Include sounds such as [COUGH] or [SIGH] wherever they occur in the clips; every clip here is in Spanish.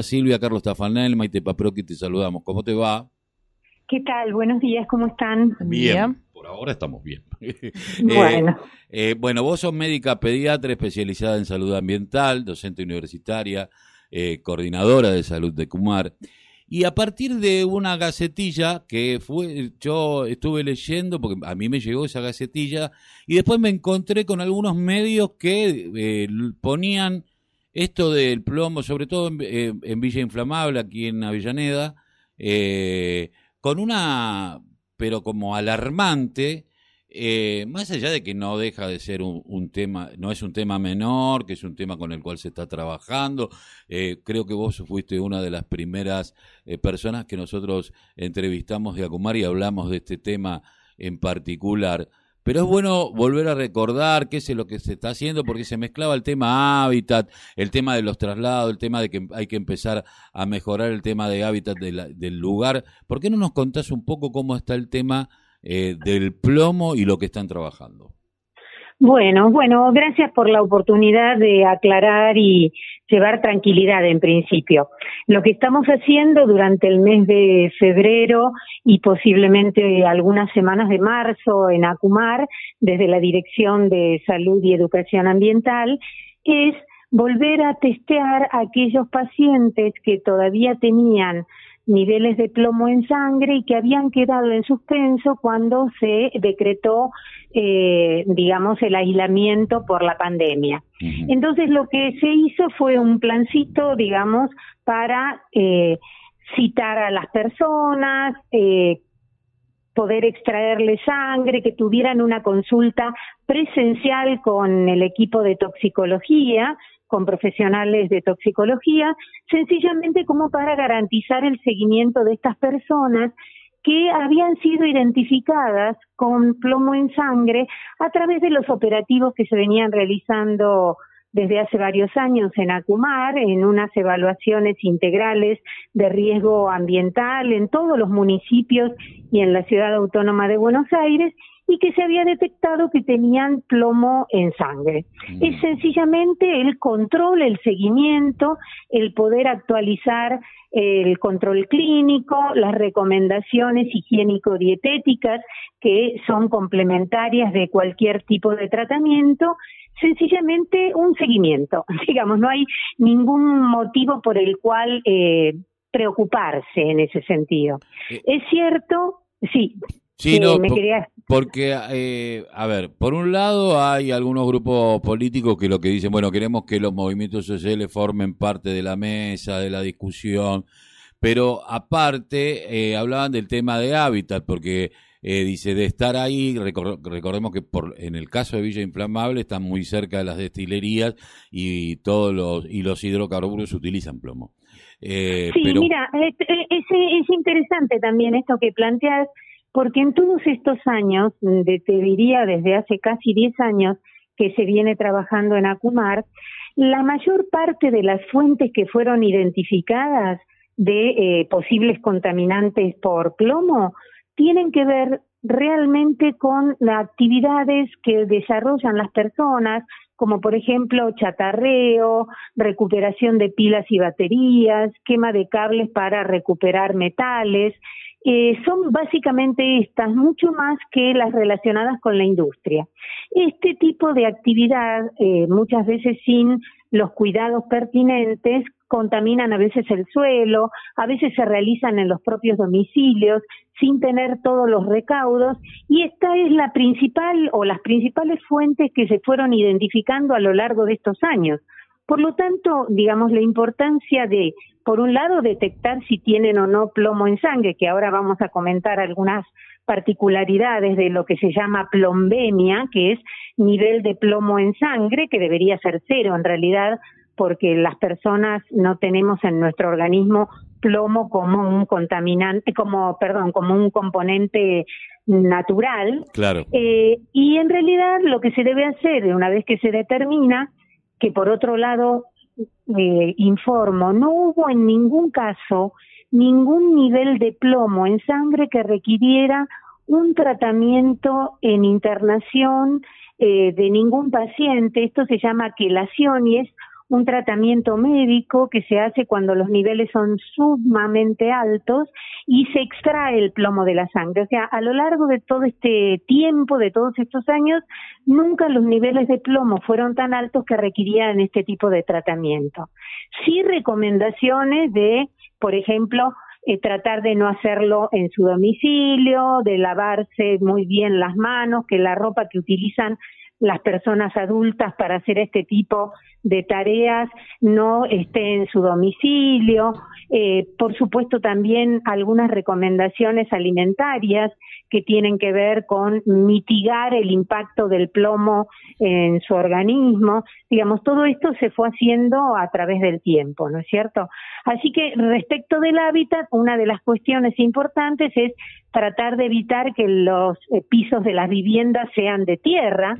Silvia, Carlos Tafanel, Maite Paproqui, te saludamos. ¿Cómo te va? ¿Qué tal? Buenos días, ¿cómo están? Bien, por ahora estamos bien. [LAUGHS] Bueno. Eh, eh, bueno, vos sos médica pediatra especializada en salud ambiental, docente universitaria, eh, coordinadora de salud de Cumar. Y a partir de una gacetilla que fue, yo estuve leyendo, porque a mí me llegó esa gacetilla, y después me encontré con algunos medios que ponían esto del plomo, sobre todo en, Villa Inflamable, aquí en Avellaneda, eh, con una, pero como alarmante, eh, más allá de que no deja de ser un, tema, no es un tema menor, que es un tema con el cual se está trabajando, eh, creo que vos fuiste una de las primeras personas que nosotros entrevistamos de Acumar y hablamos de este tema en particular. Pero es bueno volver a recordar qué es lo que se está haciendo, porque se mezclaba el tema hábitat, el tema de los traslados, el tema de que hay que empezar a mejorar el tema de hábitat del lugar. ¿Por qué no nos contás un poco cómo está el tema eh, del plomo y lo que están trabajando? Bueno, bueno, gracias por la oportunidad de aclarar y llevar tranquilidad en principio. Lo que estamos haciendo durante el mes de febrero y posiblemente algunas semanas de marzo en Acumar, desde la Dirección de Salud y Educación Ambiental, es volver a testear a aquellos pacientes que todavía tenían niveles de plomo en sangre y que habían quedado en suspenso cuando se decretó, eh, digamos, el aislamiento por la pandemia. Entonces lo que se hizo fue un plancito, digamos, para eh, citar a las personas, eh, poder extraerle sangre, que tuvieran una consulta presencial con el equipo de toxicología, con profesionales de toxicología, sencillamente como para garantizar el seguimiento de estas personas que habían sido identificadas con plomo en sangre a través de los operativos que se venían realizando desde hace varios años en Acumar, en unas evaluaciones integrales de riesgo ambiental en todos los municipios y en la ciudad autónoma de Buenos Aires, y que se había detectado que tenían plomo en sangre. Mm. Es sencillamente el control, el seguimiento, el poder actualizar el control clínico, las recomendaciones higiénico-dietéticas que son complementarias de cualquier tipo de tratamiento, sencillamente un seguimiento. [LAUGHS] Digamos, no hay ningún motivo por el cual eh, preocuparse en ese sentido. Eh, es cierto, sí. Sí, no, porque, eh, a ver, por un lado hay algunos grupos políticos que lo que dicen, bueno, queremos que los movimientos sociales formen parte de la mesa, de la discusión, pero aparte eh, hablaban del tema de hábitat, porque eh, dice, de estar ahí, recordemos que por, en el caso de Villa Inflamable están muy cerca de las destilerías y todos los, y los hidrocarburos utilizan plomo. sí, mira, es, es interesante también esto que planteas porque en todos estos años, te diría desde hace casi 10 años que se viene trabajando en Acumar, la mayor parte de las fuentes que fueron identificadas de eh, posibles contaminantes por plomo tienen que ver realmente con las actividades que desarrollan las personas, como por ejemplo chatarreo, recuperación de pilas y baterías, quema de cables para recuperar metales, eh, son básicamente estas, mucho más que las relacionadas con la industria. Este tipo de actividad, eh, muchas veces sin los cuidados pertinentes, contaminan a veces el suelo, a veces se realizan en los propios domicilios sin tener todos los recaudos y esta es la principal o las principales fuentes que se fueron identificando a lo largo de estos años. Por lo tanto, digamos, la importancia de, por un lado, detectar si tienen o no plomo en sangre, que ahora vamos a comentar algunas particularidades de lo que se llama plombemia, que es nivel de plomo en sangre, que debería ser cero en realidad, porque las personas no tenemos en nuestro organismo plomo como un contaminante, como, perdón, como un componente natural. Claro. Eh, y en realidad lo que se debe hacer una vez que se determina que por otro lado eh, informo, no hubo en ningún caso ningún nivel de plomo en sangre que requiriera un tratamiento en internación eh, de ningún paciente. Esto se llama quelación y es un tratamiento médico que se hace cuando los niveles son sumamente altos y se extrae el plomo de la sangre. O sea, a lo largo de todo este tiempo, de todos estos años, nunca los niveles de plomo fueron tan altos que requerían este tipo de tratamiento. Sí recomendaciones de, por ejemplo, eh, tratar de no hacerlo en su domicilio, de lavarse muy bien las manos, que la ropa que utilizan las personas adultas para hacer este tipo de tareas no esté en su domicilio. Eh, por supuesto, también algunas recomendaciones alimentarias que tienen que ver con mitigar el impacto del plomo en su organismo. Digamos, todo esto se fue haciendo a través del tiempo, ¿no es cierto? Así que respecto del hábitat, una de las cuestiones importantes es tratar de evitar que los eh, pisos de las viviendas sean de tierra,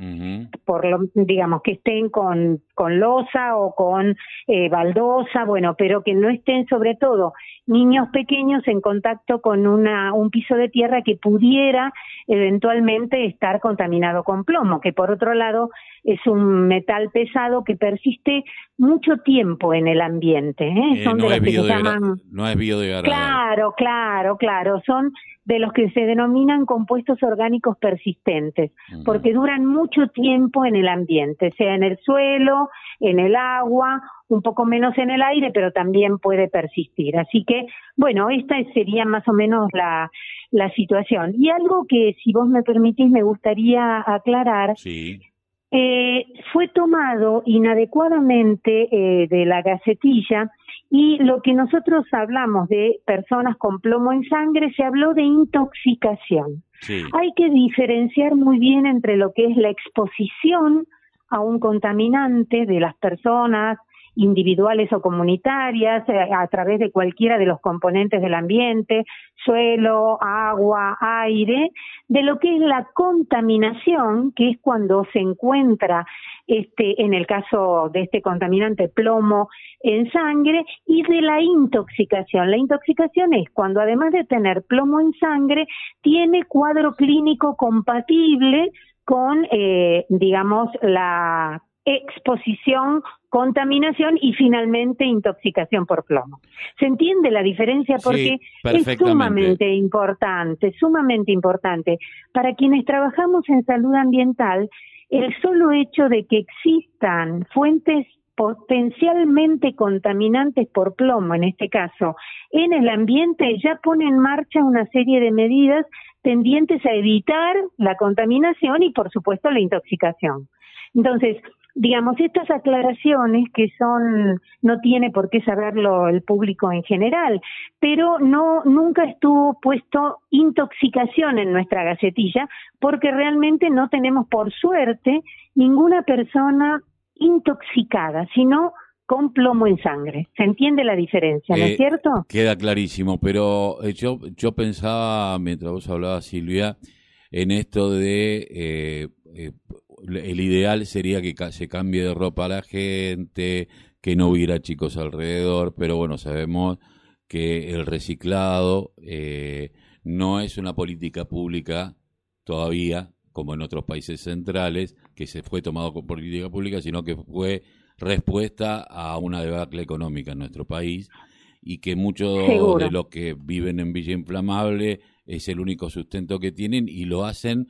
por lo, digamos que estén con, con losa o con eh, baldosa, bueno, pero que no estén sobre todo niños pequeños en contacto con una, un piso de tierra que pudiera eventualmente estar contaminado con plomo, que por otro lado es un metal pesado que persiste mucho tiempo en el ambiente. ¿eh? eh son de los que se llaman... No es biodegradable. Claro, claro, claro. Son de los que se denominan compuestos orgánicos persistentes, porque duran mucho tiempo en el ambiente, sea en el suelo, en el agua, un poco menos en el aire, pero también puede persistir. Así que, bueno, esta sería más o menos la, la situación. Y algo que, si vos me permitís, me gustaría aclarar. Eh, fue tomado inadecuadamente eh, de la gacetilla y lo que nosotros hablamos de personas con plomo en sangre, se habló de intoxicación. Hay que diferenciar muy bien entre lo que es la exposición a un contaminante de las personas individuales o comunitarias eh, a través de cualquiera de los componentes del ambiente, suelo, agua, aire, de lo que es la contaminación, que es cuando se encuentra este, en el caso de este contaminante plomo en sangre, y de la intoxicación. La intoxicación es cuando además de tener plomo en sangre, tiene cuadro clínico compatible con, eh, digamos, la exposición, contaminación y finalmente intoxicación por plomo. ¿Se entiende la diferencia? Porque es sumamente importante, sumamente importante. Para quienes trabajamos en salud ambiental, el solo hecho de que existan fuentes potencialmente contaminantes por plomo, en este caso, en el ambiente, ya pone en marcha una serie de medidas tendientes a evitar la contaminación y, por supuesto, la intoxicación. Entonces, digamos, estas aclaraciones que son, no tiene por qué saberlo el público en general, pero no, nunca estuvo puesto intoxicación en nuestra gacetilla, porque realmente no tenemos, por suerte, ninguna persona intoxicada, sino con plomo en sangre. ¿Se entiende la diferencia, no es eh, cierto? Queda clarísimo, pero eh, yo, yo pensaba, mientras vos hablabas, Silvia, en esto de eh, el ideal sería que se cambie de ropa a la gente, que no hubiera chicos alrededor, pero bueno, sabemos que el reciclado eh, no es una política pública todavía, como en otros países centrales, que se fue tomado como política pública, sino que fue respuesta a una debacle económica en nuestro país y que muchos de los que viven en Villa Inflamable es el único sustento que tienen y lo hacen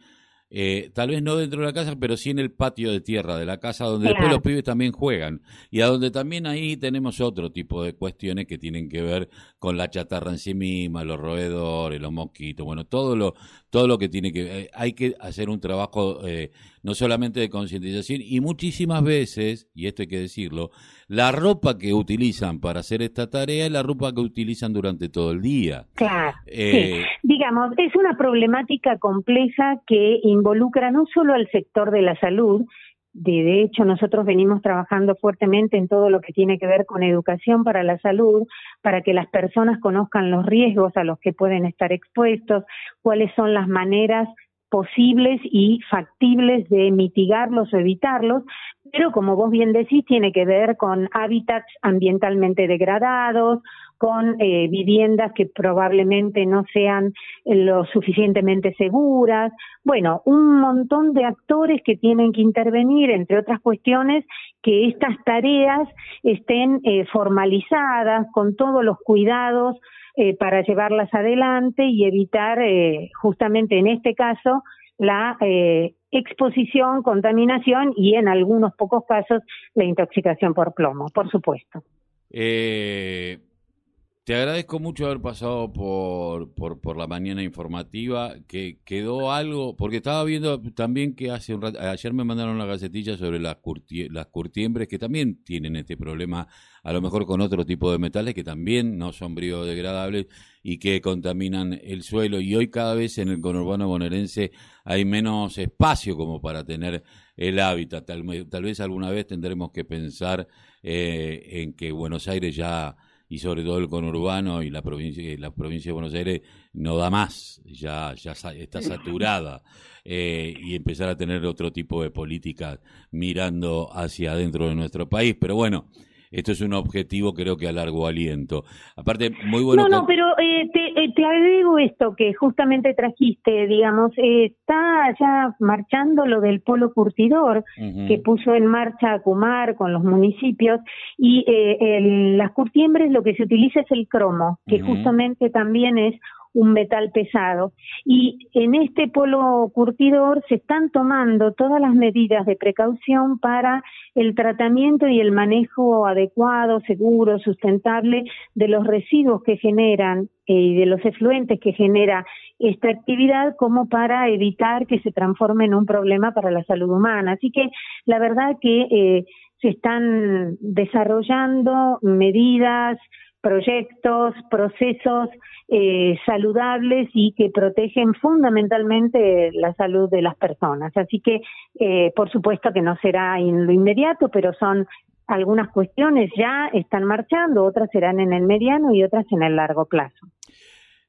eh, tal vez no dentro de la casa, pero sí en el patio de tierra de la casa, donde después los pibes también juegan. Y a donde también ahí tenemos otro tipo de cuestiones que tienen que ver con la chatarra en sí misma, los roedores, los mosquitos, bueno, todo lo, todo lo que tiene que eh, hay que hacer un trabajo eh, no solamente de concientización y muchísimas veces, y esto hay que decirlo, la ropa que utilizan para hacer esta tarea es la ropa que utilizan durante todo el día. Claro. Eh, Digamos, es una problemática compleja que involucra no solo al sector de la salud, de, hecho, nosotros venimos trabajando fuertemente en todo lo que tiene que ver con educación para la salud, para que las personas conozcan los riesgos a los que pueden estar expuestos, cuáles son las maneras posibles y factibles de mitigarlos o evitarlos, pero como vos bien decís, tiene que ver con hábitats ambientalmente degradados, con eh, viviendas que probablemente no sean lo suficientemente seguras. Bueno, un montón de actores que tienen que intervenir, entre otras cuestiones, que estas tareas estén eh, formalizadas con todos los cuidados eh, para llevarlas adelante y evitar, justamente en este caso, la exposición, contaminación y en algunos pocos casos la intoxicación por plomo, por supuesto. Eh, te agradezco mucho haber pasado por, por, la mañana informativa, que quedó algo, porque estaba viendo también que hace un rato, ayer me mandaron una gacetilla sobre las, las curtiembres que también tienen este problema, a lo mejor con otro tipo de metales que también no son biodegradables y que contaminan el suelo. Y hoy cada vez en el conurbano bonaerense hay menos espacio como para tener el hábitat. Tal, tal vez alguna vez tendremos que pensar eh, en que Buenos Aires ya y sobre todo el conurbano y la provincia, la provincia de Buenos Aires no da más, ya, ya está saturada [LAUGHS] eh, y empezar a tener otro tipo de políticas mirando hacia adentro de nuestro país. Pero bueno, esto es un objetivo creo que a largo aliento. Aparte, muy bueno. No, no, pero eh, te, eh, te, agrego esto que justamente trajiste, digamos, eh, está ya marchando lo del polo curtidor que puso en marcha Acumar con los municipios y el, las curtiembres lo que se utiliza es el cromo, que justamente también es un metal pesado. Y en este polo curtidor se están tomando todas las medidas de precaución para el tratamiento y el manejo adecuado, seguro, sustentable de los residuos que generan eh, y de los efluentes que genera esta actividad como para evitar que se transforme en un problema para la salud humana. Así que la verdad que eh, se están desarrollando medidas, proyectos, procesos eh, saludables y que protegen fundamentalmente la salud de las personas. Así que, eh, por supuesto que no será en lo inmediato, pero son algunas cuestiones ya están marchando, otras serán en el mediano y otras en el largo plazo.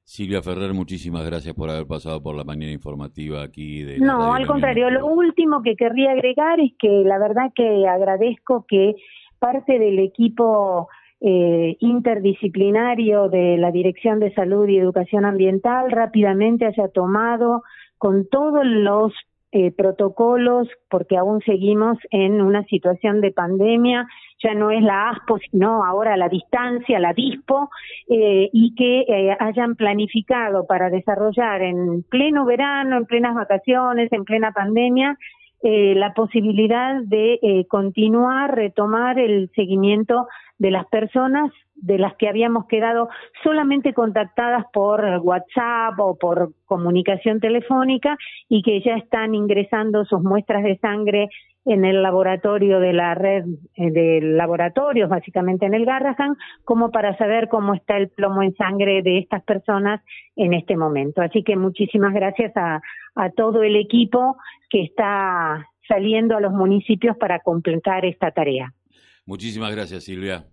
Silvia Ferrer, muchísimas gracias por haber pasado por la mañana informativa aquí. De no, al contrario, lo último que querría agregar es que la verdad que agradezco que parte del equipo eh, interdisciplinario de la Dirección de Salud y Educación Ambiental rápidamente haya tomado con todos los eh, protocolos, porque aún seguimos en una situación de pandemia, ya no es la ASPO, sino ahora la distancia, la DISPO, eh, y que eh, hayan planificado para desarrollar en pleno verano, en plenas vacaciones, en plena pandemia, eh, la posibilidad de eh, continuar, retomar el seguimiento de las personas de las que habíamos quedado solamente contactadas por WhatsApp o por comunicación telefónica y que ya están ingresando sus muestras de sangre en el laboratorio de la red eh, de laboratorios, básicamente en el Garrahan, como para saber cómo está el plomo en sangre de estas personas en este momento. Así que muchísimas gracias a, a todo el equipo que está saliendo a los municipios para completar esta tarea. Muchísimas gracias, Silvia.